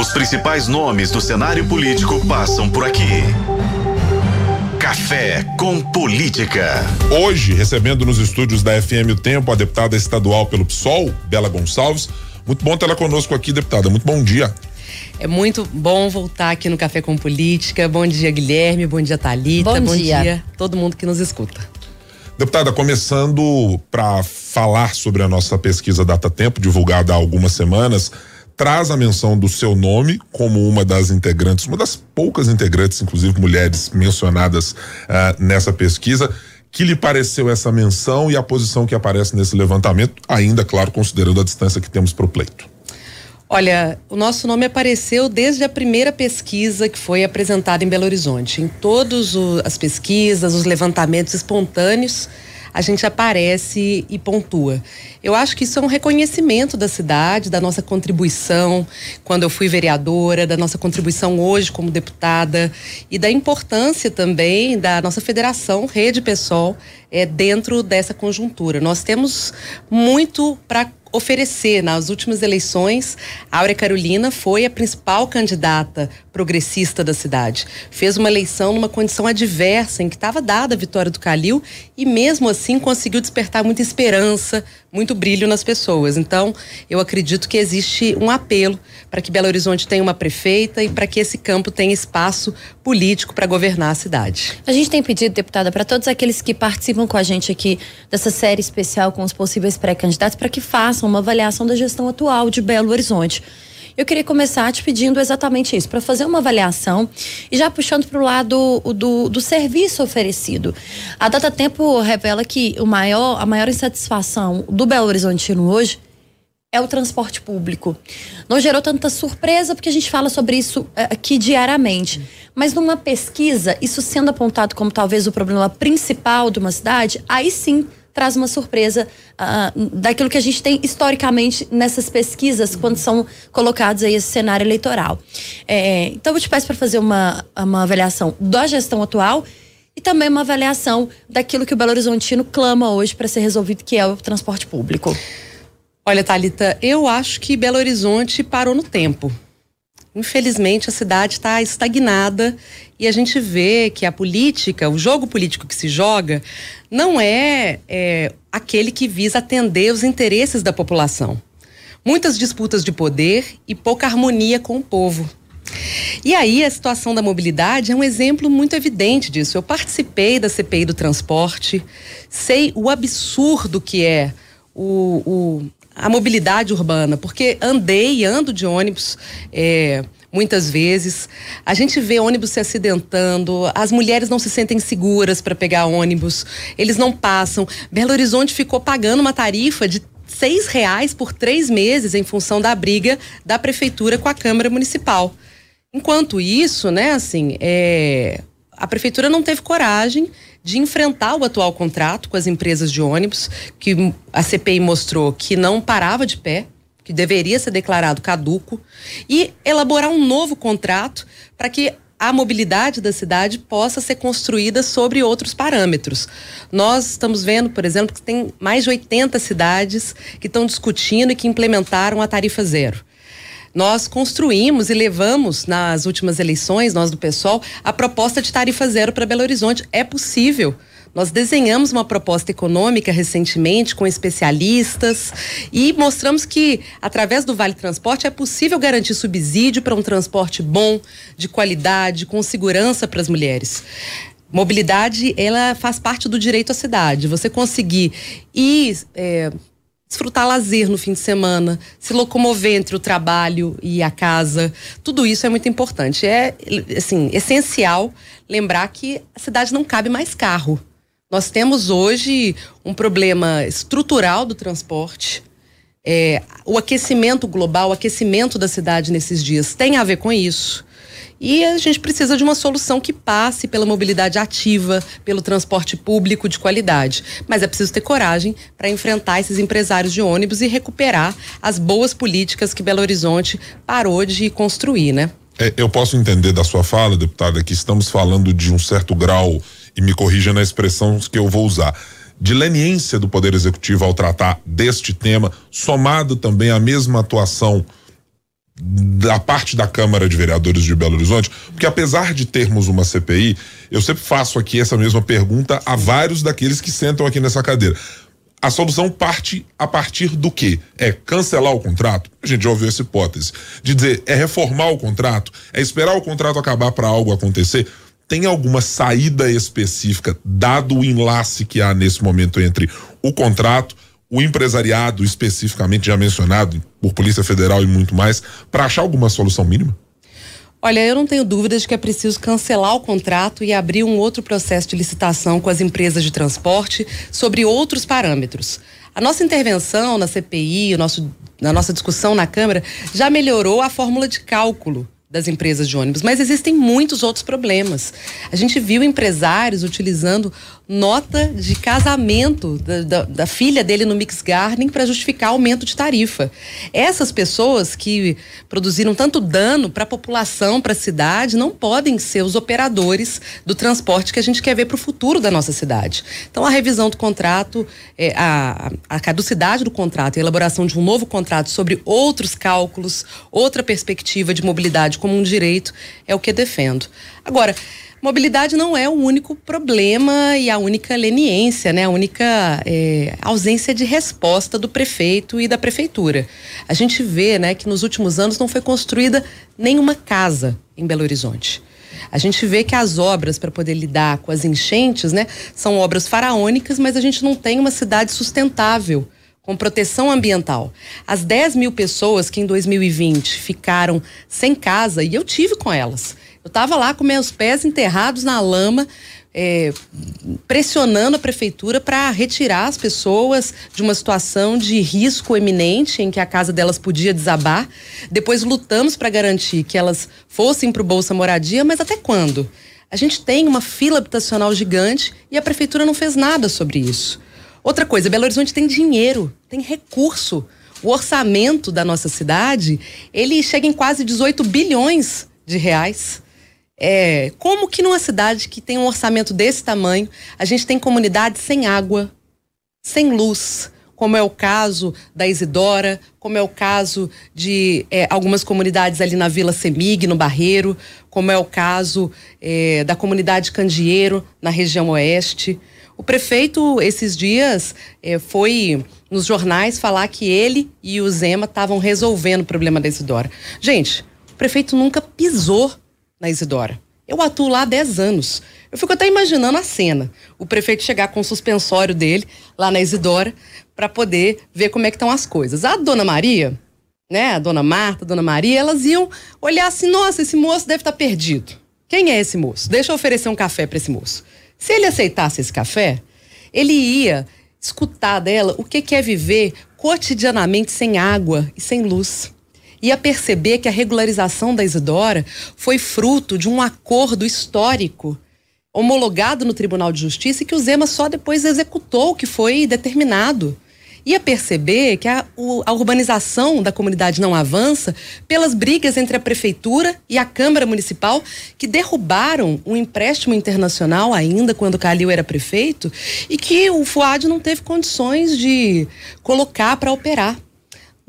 Os principais nomes do cenário político passam por aqui. Café com Política. Hoje, recebendo nos estúdios da FM o Tempo a deputada estadual pelo PSOL, Bela Gonçalves. Muito bom tê-la conosco aqui, deputada. Muito bom dia. É muito bom voltar aqui no Café com Política. Bom dia, Guilherme. Bom dia, Talita. Bom, bom dia. dia todo mundo que nos escuta. Deputada, começando para falar sobre a nossa pesquisa Data Tempo, divulgada há algumas semanas, traz a menção do seu nome como uma das integrantes, uma das poucas integrantes, inclusive mulheres mencionadas uh, nessa pesquisa. Que lhe pareceu essa menção e a posição que aparece nesse levantamento, ainda, claro, considerando a distância que temos para o pleito? Olha, o nosso nome apareceu desde a primeira pesquisa que foi apresentada em Belo Horizonte. Em todas as pesquisas, os levantamentos espontâneos, a gente aparece e pontua. Eu acho que isso é um reconhecimento da cidade, da nossa contribuição quando eu fui vereadora, da nossa contribuição hoje como deputada e da importância também da nossa federação, Rede Pessoal, é, dentro dessa conjuntura. Nós temos muito para oferecer. Nas últimas eleições, Áurea Carolina foi a principal candidata progressista da cidade. Fez uma eleição numa condição adversa, em que estava dada a vitória do Calil e, mesmo assim, conseguiu despertar muita esperança, muito brilho nas pessoas. Então, eu acredito que existe um apelo para que Belo Horizonte tenha uma prefeita e para que esse campo tenha espaço político para governar a cidade. A gente tem pedido, deputada, para todos aqueles que participam com a gente aqui dessa série especial com os possíveis pré-candidatos, para que façam uma avaliação da gestão atual de Belo Horizonte. Eu queria começar te pedindo exatamente isso, para fazer uma avaliação e já puxando para o lado do, do serviço oferecido. A Data Tempo revela que o maior, a maior insatisfação do Belo Horizontino hoje é o transporte público. Não gerou tanta surpresa porque a gente fala sobre isso eh, aqui diariamente. Mas numa pesquisa, isso sendo apontado como talvez o problema principal de uma cidade, aí sim traz uma surpresa uh, daquilo que a gente tem historicamente nessas pesquisas quando são colocados aí esse cenário eleitoral. É, então eu te peço para fazer uma, uma avaliação da gestão atual e também uma avaliação daquilo que o Belo Horizontino clama hoje para ser resolvido, que é o transporte público. Olha, Talita, eu acho que Belo Horizonte parou no tempo. Infelizmente, a cidade está estagnada e a gente vê que a política, o jogo político que se joga, não é, é aquele que visa atender os interesses da população. Muitas disputas de poder e pouca harmonia com o povo. E aí a situação da mobilidade é um exemplo muito evidente disso. Eu participei da CPI do transporte, sei o absurdo que é o, o a mobilidade urbana, porque andei e ando de ônibus. É, muitas vezes. A gente vê ônibus se acidentando, as mulheres não se sentem seguras para pegar ônibus, eles não passam. Belo Horizonte ficou pagando uma tarifa de seis reais por três meses em função da briga da prefeitura com a Câmara Municipal. Enquanto isso, né, assim, é, a prefeitura não teve coragem de enfrentar o atual contrato com as empresas de ônibus, que a CPI mostrou que não parava de pé, que deveria ser declarado caduco, e elaborar um novo contrato para que a mobilidade da cidade possa ser construída sobre outros parâmetros. Nós estamos vendo, por exemplo, que tem mais de 80 cidades que estão discutindo e que implementaram a tarifa zero. Nós construímos e levamos nas últimas eleições, nós do PSOL, a proposta de tarifa zero para Belo Horizonte. É possível. Nós desenhamos uma proposta econômica recentemente com especialistas e mostramos que, através do Vale Transporte, é possível garantir subsídio para um transporte bom, de qualidade, com segurança para as mulheres. Mobilidade, ela faz parte do direito à cidade. Você conseguir ir. É, desfrutar lazer no fim de semana, se locomover entre o trabalho e a casa, tudo isso é muito importante. É, assim, essencial lembrar que a cidade não cabe mais carro. Nós temos hoje um problema estrutural do transporte. É, o aquecimento global, o aquecimento da cidade nesses dias tem a ver com isso. E a gente precisa de uma solução que passe pela mobilidade ativa, pelo transporte público de qualidade. Mas é preciso ter coragem para enfrentar esses empresários de ônibus e recuperar as boas políticas que Belo Horizonte parou de construir, né? É, eu posso entender da sua fala, deputada, que estamos falando de um certo grau e me corrija na expressão que eu vou usar, de leniência do Poder Executivo ao tratar deste tema, somado também à mesma atuação da parte da Câmara de Vereadores de Belo Horizonte, porque apesar de termos uma CPI, eu sempre faço aqui essa mesma pergunta a vários daqueles que sentam aqui nessa cadeira. A solução parte a partir do quê? É cancelar o contrato? A gente já ouviu essa hipótese. De dizer, é reformar o contrato? É esperar o contrato acabar para algo acontecer? Tem alguma saída específica, dado o enlace que há nesse momento entre o contrato, o empresariado especificamente já mencionado por Polícia Federal e muito mais, para achar alguma solução mínima? Olha, eu não tenho dúvidas de que é preciso cancelar o contrato e abrir um outro processo de licitação com as empresas de transporte sobre outros parâmetros. A nossa intervenção na CPI, nosso, na nossa discussão na Câmara, já melhorou a fórmula de cálculo das empresas de ônibus, mas existem muitos outros problemas. A gente viu empresários utilizando nota de casamento da, da, da filha dele no Mix Garden para justificar aumento de tarifa. Essas pessoas que produziram tanto dano para a população, para a cidade, não podem ser os operadores do transporte que a gente quer ver para o futuro da nossa cidade. Então, a revisão do contrato, é, a, a caducidade do contrato e a elaboração de um novo contrato sobre outros cálculos, outra perspectiva de mobilidade como um direito, é o que defendo. Agora, Mobilidade não é o único problema e a única leniência, né? A única é, ausência de resposta do prefeito e da prefeitura. A gente vê, né, que nos últimos anos não foi construída nenhuma casa em Belo Horizonte. A gente vê que as obras para poder lidar com as enchentes, né, são obras faraônicas, mas a gente não tem uma cidade sustentável com proteção ambiental. As 10 mil pessoas que em 2020 ficaram sem casa, e eu tive com elas, eu estava lá com meus pés enterrados na lama, é, pressionando a prefeitura para retirar as pessoas de uma situação de risco eminente em que a casa delas podia desabar. Depois lutamos para garantir que elas fossem para o Bolsa Moradia, mas até quando? A gente tem uma fila habitacional gigante e a prefeitura não fez nada sobre isso. Outra coisa, Belo Horizonte tem dinheiro, tem recurso. O orçamento da nossa cidade, ele chega em quase 18 bilhões de reais. É, como que numa cidade que tem um orçamento desse tamanho, a gente tem comunidades sem água, sem luz, como é o caso da Isidora, como é o caso de é, algumas comunidades ali na Vila Semig, no Barreiro, como é o caso é, da comunidade Candeeiro, na região oeste. O prefeito, esses dias, é, foi nos jornais falar que ele e o Zema estavam resolvendo o problema da Isidora. Gente, o prefeito nunca pisou na Isidora. Eu atuo lá há 10 anos. Eu fico até imaginando a cena. O prefeito chegar com o suspensório dele lá na Isidora para poder ver como é que estão as coisas. A dona Maria, né, a dona Marta, a dona Maria, elas iam olhar assim: "Nossa, esse moço deve estar tá perdido. Quem é esse moço? Deixa eu oferecer um café para esse moço". Se ele aceitasse esse café, ele ia escutar dela o que é viver cotidianamente sem água e sem luz ia perceber que a regularização da Isidora foi fruto de um acordo histórico homologado no Tribunal de Justiça e que o Zema só depois executou o que foi determinado. Ia perceber que a, a, urbanização da comunidade não avança pelas brigas entre a prefeitura e a Câmara Municipal, que derrubaram um empréstimo internacional ainda quando Calil era prefeito e que o FUAD não teve condições de colocar para operar.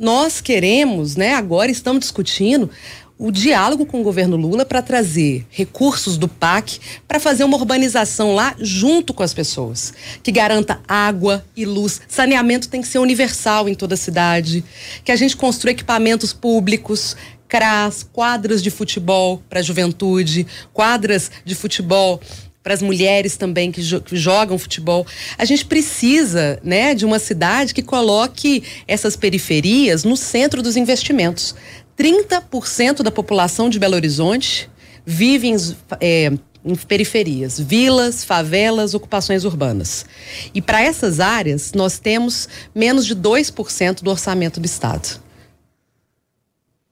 Nós queremos, né, agora estamos discutindo o diálogo com o governo Lula para trazer recursos do PAC para fazer uma urbanização lá junto com as pessoas, que garanta água e luz. Saneamento tem que ser universal em toda a cidade, que a gente construa equipamentos públicos, CRAS, quadras de futebol para a juventude, quadras de futebol para as mulheres também que, jo que, jogam futebol. A gente precisa, né, de uma cidade que coloque essas periferias no centro dos investimentos. 30% da população de Belo Horizonte vive em, é, em periferias, vilas, favelas, ocupações urbanas. E para essas áreas, nós temos menos de 2% do orçamento do Estado.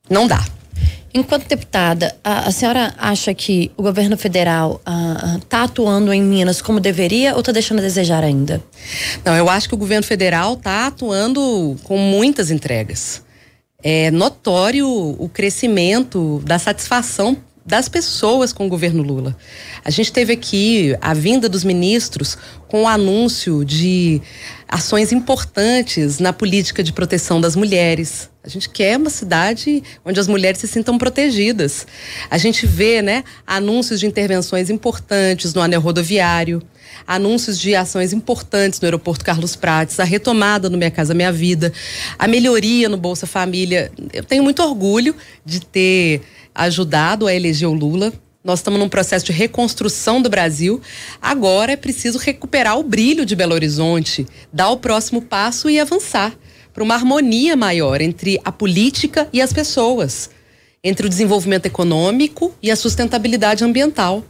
Não dá. Enquanto deputada, a, a, senhora acha que o governo federal está atuando em Minas como deveria ou está deixando a desejar ainda? Não, eu acho que o governo federal está atuando com muitas entregas. É notório o crescimento da satisfação das pessoas com o governo Lula. A gente teve aqui a vinda dos ministros com o anúncio de ações importantes na política de proteção das mulheres. A gente quer uma cidade onde as mulheres se sintam protegidas. A gente vê, né, anúncios de intervenções importantes no anel rodoviário, anúncios de ações importantes no aeroporto Carlos Prates, a retomada no Minha Casa Minha Vida, a melhoria no Bolsa Família. Eu tenho muito orgulho de ter ajudado a eleger o Lula. Nós estamos num processo de reconstrução do Brasil. Agora é preciso recuperar o brilho de Belo Horizonte, dar o próximo passo e avançar para uma harmonia maior entre a política e as pessoas, entre o desenvolvimento econômico e a sustentabilidade ambiental.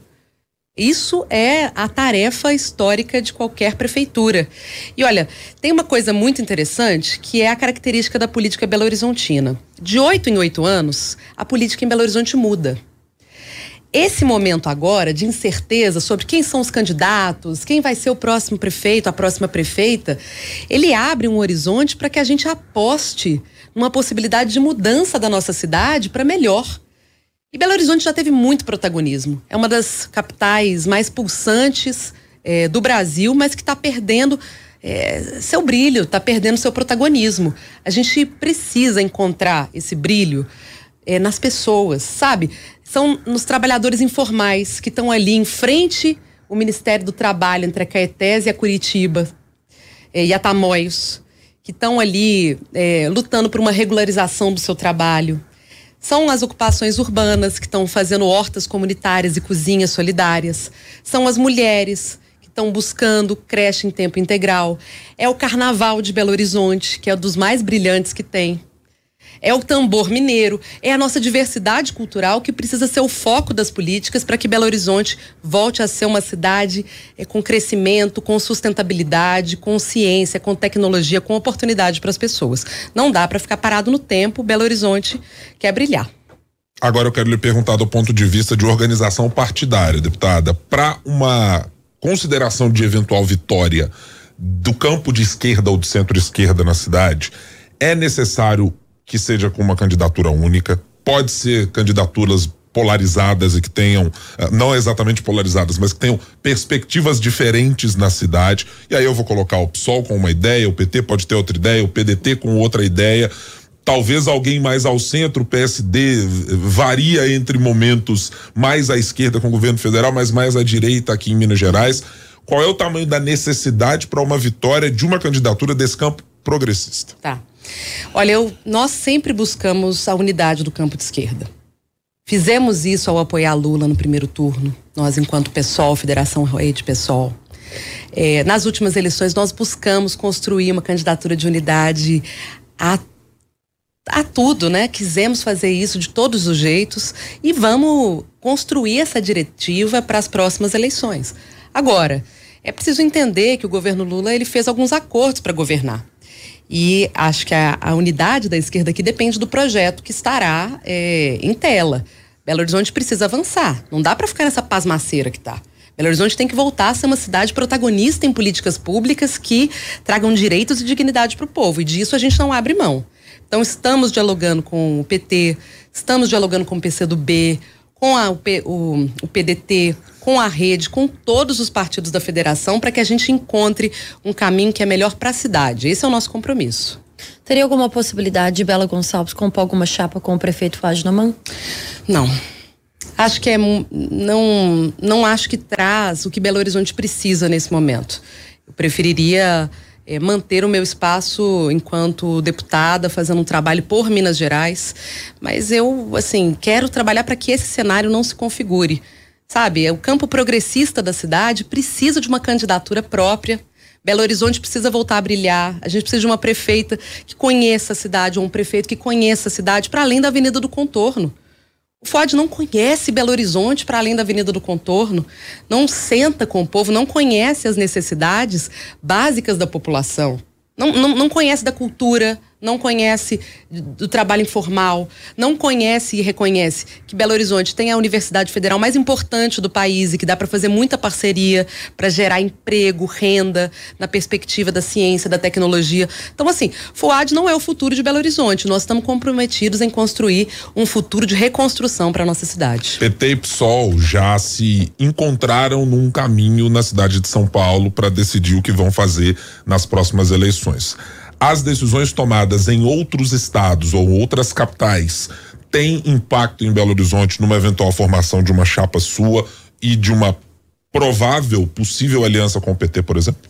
Isso é a tarefa histórica de qualquer prefeitura. E olha, tem uma coisa muito interessante que é a característica da política belo-horizontina. De oito em oito anos, a política em Belo Horizonte muda esse momento agora de incerteza sobre quem são os candidatos, quem vai ser o próximo prefeito, a próxima prefeita, ele abre um horizonte para que a gente aposte numa possibilidade de mudança da nossa cidade para melhor. E Belo Horizonte já teve muito protagonismo. É uma das capitais mais pulsantes é, do Brasil, mas que está perdendo é, seu brilho, está perdendo seu protagonismo. A gente precisa encontrar esse brilho é, nas pessoas, sabe? São nos trabalhadores informais que estão ali em frente o Ministério do Trabalho entre a Caetés e a Curitiba é, e a Tamoios, que estão ali é, lutando por uma regularização do seu trabalho. São as ocupações urbanas que estão fazendo hortas comunitárias e cozinhas solidárias. São as mulheres que estão buscando creche em tempo integral. É o Carnaval de Belo Horizonte, que é um dos mais brilhantes que tem é o tambor mineiro, é a nossa diversidade cultural que precisa ser o foco das políticas para que Belo Horizonte volte a ser uma cidade é, com crescimento, com sustentabilidade, com ciência, com tecnologia, com oportunidade para as pessoas. Não dá para ficar parado no tempo, Belo Horizonte quer brilhar. Agora eu quero lhe perguntar do ponto de vista de organização partidária, deputada, para uma consideração de eventual vitória do campo de esquerda ou de centro-esquerda na cidade, é necessário que seja com uma candidatura única, pode ser candidaturas polarizadas e que tenham, eh, não exatamente polarizadas, mas que tenham perspectivas diferentes na cidade. E aí eu vou colocar o PSOL com uma ideia, o PT pode ter outra ideia, o PDT com outra ideia. Talvez alguém mais ao centro, o PSD varia entre momentos mais à esquerda com o governo federal, mas mais à direita aqui em Minas Gerais. Qual é o tamanho da necessidade para uma vitória de uma candidatura desse campo progressista? Tá. Olha, eu, nós sempre buscamos a unidade do campo de esquerda. Fizemos isso ao apoiar Lula no primeiro turno, nós enquanto PSOL, Federação Rede PSOL. É, nas últimas eleições, nós buscamos construir uma candidatura de unidade a, a tudo, né? Quisemos fazer isso de todos os jeitos e vamos construir essa diretiva para as próximas eleições. Agora, é preciso entender que o governo Lula ele fez alguns acordos para governar. E acho que a, a, unidade da esquerda aqui depende do projeto que estará é, em tela. Belo Horizonte precisa avançar. Não dá para ficar nessa pasmaceira que está. Belo Horizonte tem que voltar a ser uma cidade protagonista em políticas públicas que tragam direitos e dignidade para o povo. E disso a gente não abre mão. Então estamos dialogando com o PT, estamos dialogando com o PCdoB, com a, o, o, o PDT, com a rede, com todos os partidos da federação, para que a gente encontre um caminho que é melhor para a cidade. Esse é o nosso compromisso. Teria alguma possibilidade de Bela Gonçalves compor alguma chapa com o prefeito Wagner Não. Acho que é não não acho que traz o que Belo Horizonte precisa nesse momento. Eu preferiria é, manter o meu espaço enquanto deputada, fazendo um trabalho por Minas Gerais, mas eu assim quero trabalhar para que esse cenário não se configure. Sabe, o campo progressista da cidade precisa de uma candidatura própria. Belo Horizonte precisa voltar a brilhar. A gente precisa de uma prefeita que conheça a cidade, ou um prefeito que conheça a cidade para além da Avenida do Contorno. O FOD não conhece Belo Horizonte para além da Avenida do Contorno, não senta com o povo, não conhece as necessidades básicas da população, não, não, não conhece da cultura, não conhece do trabalho informal, não conhece e reconhece que Belo Horizonte tem a universidade federal mais importante do país e que dá para fazer muita parceria para gerar emprego, renda na perspectiva da ciência, da tecnologia. Então, assim, FUAD não é o futuro de Belo Horizonte. Nós estamos comprometidos em construir um futuro de reconstrução para nossa cidade. PT e PSOL já se encontraram num caminho na cidade de São Paulo para decidir o que vão fazer nas próximas eleições as decisões tomadas em outros estados ou outras capitais têm impacto em Belo Horizonte numa eventual formação de uma chapa sua e de uma provável possível aliança com o PT, por exemplo?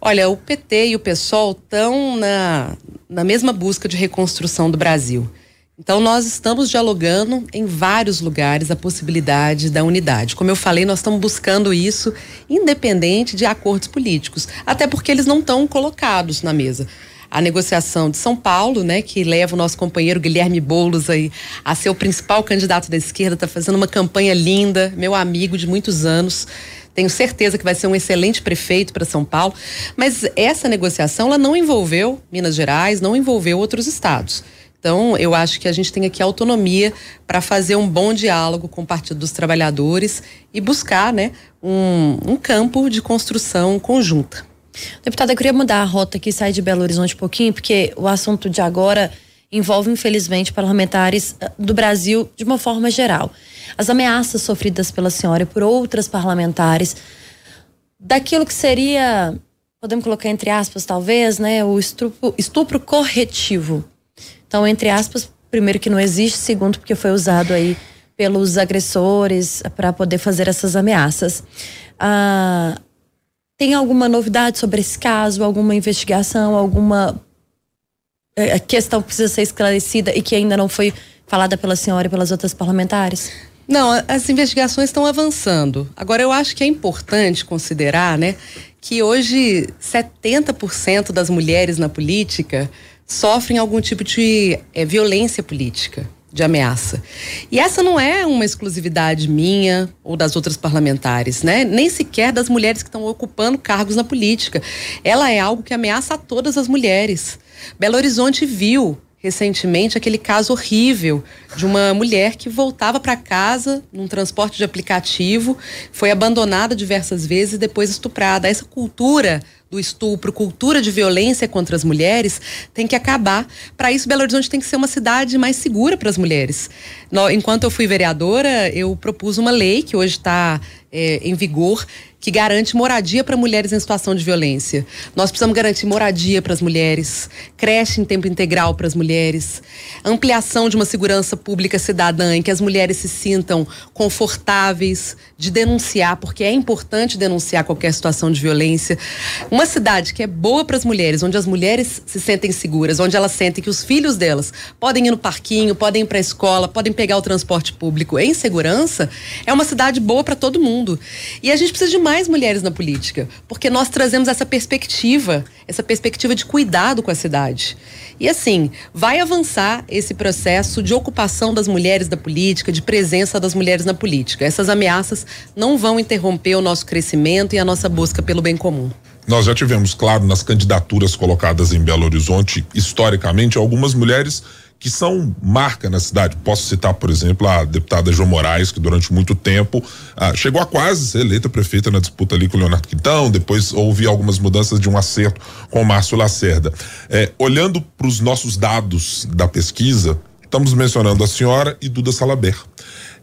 Olha, o PT e o PSOL estão na, na mesma busca de reconstrução do Brasil. Então, nós estamos dialogando em vários lugares a possibilidade da unidade. Como eu falei, nós estamos buscando isso independente de acordos políticos, até porque eles não estão colocados na mesa a negociação de São Paulo, né, que leva o nosso companheiro Guilherme Boulos aí a ser o principal candidato da esquerda, está fazendo uma campanha linda, meu amigo de muitos anos. Tenho certeza que vai ser um excelente prefeito para São Paulo, mas essa negociação ela não envolveu Minas Gerais, não envolveu outros estados. Então, eu acho que a gente tem aqui autonomia para fazer um bom diálogo com o Partido dos Trabalhadores e buscar né, um, um campo de construção conjunta. Deputada, eu queria mudar a rota aqui, sair de Belo Horizonte um pouquinho, porque o assunto de agora envolve, infelizmente, parlamentares eh, do Brasil de uma forma geral. As ameaças sofridas pela senhora e por outras parlamentares, daquilo que seria, podemos colocar entre aspas, talvez, né, o estupro, estupro corretivo. Então, entre aspas, primeiro que não existe, segundo porque foi usado aí pelos agressores para poder fazer essas ameaças. Ah, tem alguma novidade sobre esse caso, alguma investigação, alguma é, questão que precisa ser esclarecida e que ainda não foi falada pela senhora e pelas outras parlamentares? Não, as investigações estão avançando. Agora, eu acho que é importante considerar, né, que hoje 70% das mulheres na política sofrem algum tipo de é, violência política de ameaça. E essa não é uma exclusividade minha ou das outras parlamentares, né? Nem sequer das mulheres que estão ocupando cargos na política. Ela é algo que ameaça a todas as mulheres. Belo Horizonte viu recentemente aquele caso horrível de uma mulher que voltava para casa num transporte de aplicativo, foi abandonada diversas vezes e depois estuprada. Essa cultura do estupro, cultura de violência contra as mulheres, tem que acabar. Para isso, Belo Horizonte tem que ser uma cidade mais segura para as mulheres. Enquanto eu fui vereadora, eu propus uma lei que hoje está é, em vigor que garante moradia para mulheres em situação de violência. Nós precisamos garantir moradia para as mulheres, creche em tempo integral para as mulheres, ampliação de uma segurança pública cidadã em que as mulheres se sintam confortáveis de denunciar, porque é importante denunciar qualquer situação de violência. Uma cidade que é boa para as mulheres, onde as mulheres se sentem seguras, onde elas sentem que os filhos delas podem ir no parquinho, podem ir para a escola, podem pegar o transporte público em segurança, é uma cidade boa para todo mundo. E a gente precisa de mais mulheres na política, porque nós trazemos essa perspectiva, essa perspectiva de cuidado com a cidade. E assim, vai avançar esse processo de ocupação das mulheres da política, de presença das mulheres na política. Essas ameaças não vão interromper o nosso crescimento e a nossa busca pelo bem comum. Nós já tivemos, claro, nas candidaturas colocadas em Belo Horizonte, historicamente, algumas mulheres que são marca na cidade. Posso citar, por exemplo, a deputada João Moraes, que durante muito tempo ah, chegou a quase ser eleita prefeita na disputa ali com o Leonardo Quintão, depois houve algumas mudanças de um acerto com o Márcio Lacerda. É, olhando para os nossos dados da pesquisa, estamos mencionando a senhora e Duda Salaber.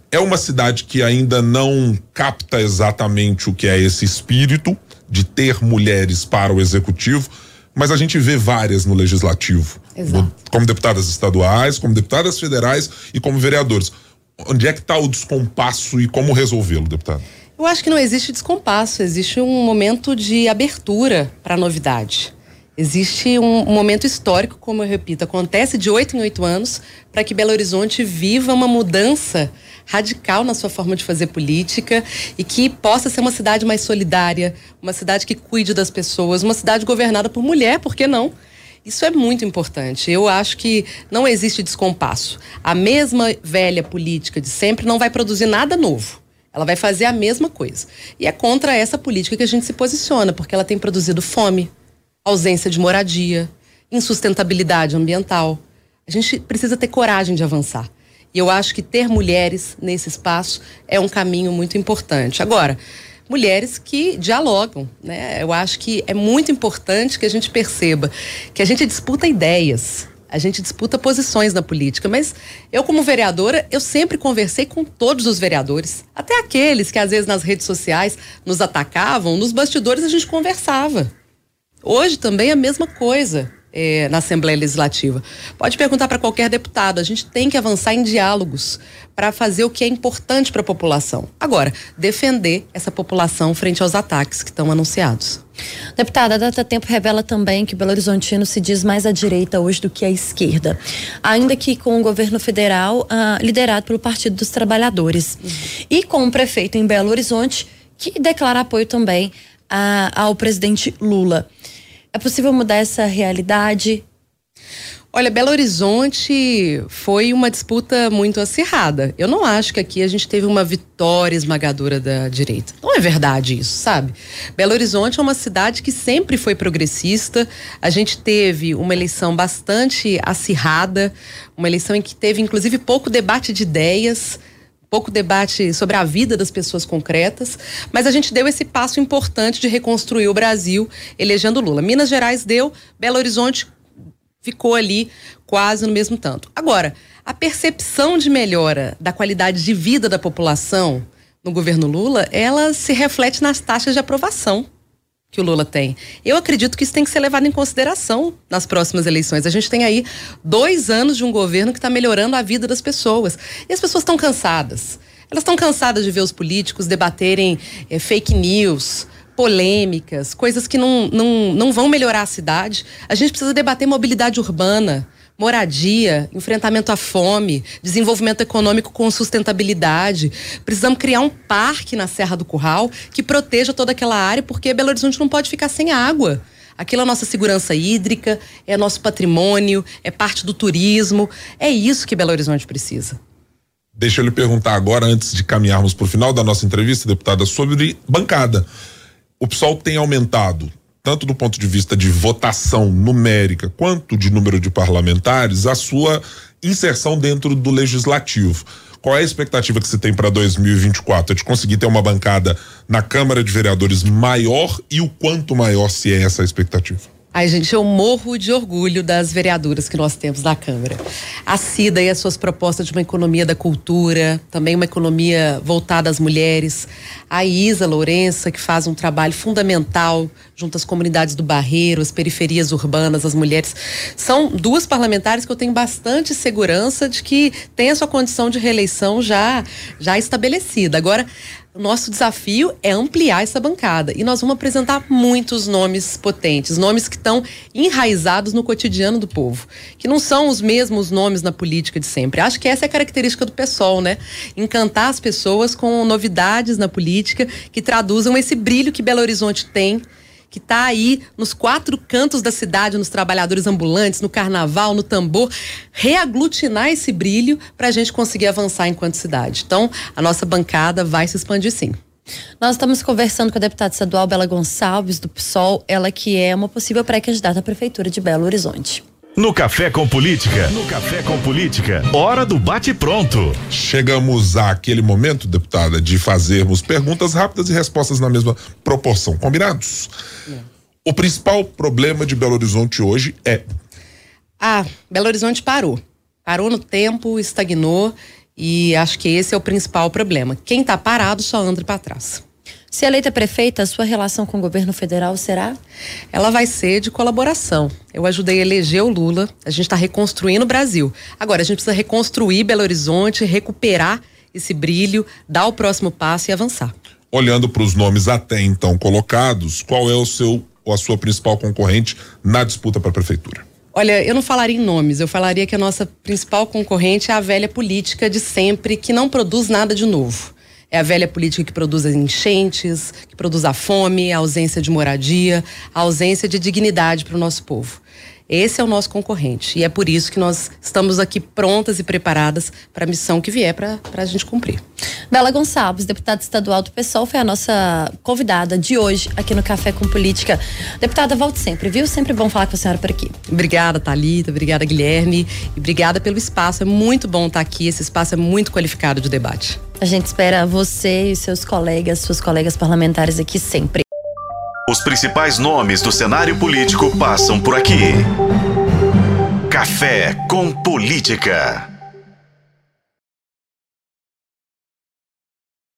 É uma cidade que ainda não capta exatamente o que é esse espírito de ter mulheres para o executivo, mas a gente vê várias no legislativo. Exato. como deputadas estaduais, como deputadas federais e como vereadores. Onde é que está o descompasso e como resolvê-lo, deputado? Eu acho que não existe descompasso, existe um momento de abertura para a novidade. Existe um, momento histórico, como eu repito, acontece de oito em oito anos para que Belo Horizonte viva uma mudança radical na sua forma de fazer política e que possa ser uma cidade mais solidária, uma cidade que cuide das pessoas, uma cidade governada por mulher, por que não? Isso é muito importante. Eu acho que não existe descompasso. A mesma velha política de sempre não vai produzir nada novo. Ela vai fazer a mesma coisa. E é contra essa política que a gente se posiciona, porque ela tem produzido fome, ausência de moradia, em sustentabilidade ambiental. A gente precisa ter coragem de avançar. E eu acho que ter mulheres nesse espaço é um caminho muito importante. Agora, mulheres que dialogam, né? Eu acho que é muito importante que a gente perceba que a gente disputa ideias, a gente disputa posições na política, mas eu como vereadora, eu sempre conversei com todos os vereadores, até aqueles que às vezes nas redes sociais nos atacavam, nos bastidores a gente conversava. Hoje também é a mesma coisa é, na Assembleia Legislativa. Pode perguntar para qualquer deputado. A gente tem que avançar em diálogos para fazer o que é importante para a população. Agora, defender essa população frente aos ataques que estão anunciados. Deputada, a Data Tempo revela também que o Belo Horizontino se diz mais à direita hoje do que à esquerda. Ainda que com o governo federal ah, liderado pelo Partido dos Trabalhadores. E com o prefeito em Belo Horizonte, que declara apoio também ah, ao presidente Lula. É possível mudar essa realidade? Olha, Belo Horizonte foi uma disputa muito acirrada. Eu não acho que aqui a gente teve uma vitória esmagadora da direita. Não é verdade isso, sabe? Belo Horizonte é uma cidade que sempre foi progressista. A gente teve uma eleição bastante acirrada, uma eleição em que teve inclusive pouco debate de ideias pouco debate sobre a vida das pessoas concretas, mas a gente deu esse passo importante de reconstruir o Brasil, elegendo Lula. Minas Gerais deu, Belo Horizonte ficou ali quase no mesmo tanto. Agora, a percepção de melhora da qualidade de vida da população no governo Lula, ela se reflete nas taxas de aprovação que o Lula tem. Eu acredito que isso tem que ser levado em consideração nas próximas eleições. A gente tem aí dois anos de um governo que está melhorando a vida das pessoas. E as pessoas estão cansadas. Elas estão cansadas de ver os políticos debaterem é, fake news, polêmicas, coisas que não, não, não vão melhorar a cidade. A gente precisa debater mobilidade urbana moradia, enfrentamento à fome, desenvolvimento econômico com sustentabilidade. Precisamos criar um parque na Serra do Curral que proteja toda aquela área, porque Belo Horizonte não pode ficar sem água. Aquilo é nossa segurança hídrica, é nosso patrimônio, é parte do turismo. É isso que Belo Horizonte precisa. Deixa eu lhe perguntar agora, antes de caminharmos para o final da nossa entrevista, deputada, sobre bancada. O PSOL tem aumentado tanto do ponto de vista de votação numérica quanto de número de parlamentares, a sua inserção dentro do legislativo. Qual é a expectativa que você tem para 2024? É de conseguir ter uma bancada na Câmara de Vereadores maior e o quanto maior se é essa expectativa? Ai, gente, eu morro de orgulho das vereadoras que nós temos na Câmara. A Cida e as suas propostas de uma economia da cultura, também uma economia voltada às mulheres. A Isa Lourença, que faz um trabalho fundamental junto às comunidades do Barreiro, as periferias urbanas, as mulheres. São duas parlamentares que eu tenho bastante segurança de que têm a sua condição de reeleição já, já estabelecida. Agora, nosso desafio é ampliar essa bancada e nós vamos apresentar muitos nomes potentes, nomes que estão enraizados no cotidiano do povo, que não são os mesmos nomes na política de sempre. Acho que essa é a característica do PSOL, né? Encantar as pessoas com novidades na política que traduzam esse brilho que Belo Horizonte tem que está aí nos quatro cantos da cidade, nos trabalhadores ambulantes, no carnaval, no tambor, reaglutinar esse brilho para a gente conseguir avançar enquanto cidade. Então, a nossa bancada vai se expandir sim. Nós estamos conversando com a deputada estadual Bela Gonçalves, do PSOL, ela que é uma possível pré-candidata à Prefeitura de Belo Horizonte. No Café com Política. No Café com Política. Hora do bate-pronto. Chegamos àquele momento, deputada, de fazermos perguntas rápidas e respostas na mesma proporção. Combinados? É. O principal problema de Belo Horizonte hoje é. Ah, Belo Horizonte parou. Parou no tempo, estagnou e acho que esse é o principal problema. Quem está parado só anda para trás. Se eleita prefeita, a sua relação com o governo federal será? Ela vai ser de colaboração. Eu ajudei a eleger o Lula, a gente está reconstruindo o Brasil. Agora, a gente precisa reconstruir Belo Horizonte, recuperar esse brilho, dar o próximo passo e avançar. Olhando para os nomes até então colocados, qual é o seu ou a sua principal concorrente na disputa para a prefeitura? Olha, eu não falaria em nomes, eu falaria que a nossa principal concorrente é a velha política de sempre, que não produz nada de novo. É a velha política que produz as enchentes, que produz a fome, a ausência de moradia, a ausência de dignidade para o nosso povo. Esse é o nosso concorrente e é por isso que nós estamos aqui prontas e preparadas para a missão que vier para a gente cumprir. Bela Gonçalves, deputada estadual do PSOL, foi a nossa convidada de hoje aqui no Café com Política. Deputada, volte sempre, viu? Sempre bom falar com a senhora por aqui. Obrigada, Talita, obrigada, Guilherme, e obrigada pelo espaço. É muito bom estar aqui, esse espaço é muito qualificado de debate. A gente espera você e seus colegas, suas colegas parlamentares aqui sempre. Os principais nomes do cenário político passam por aqui. Café com Política.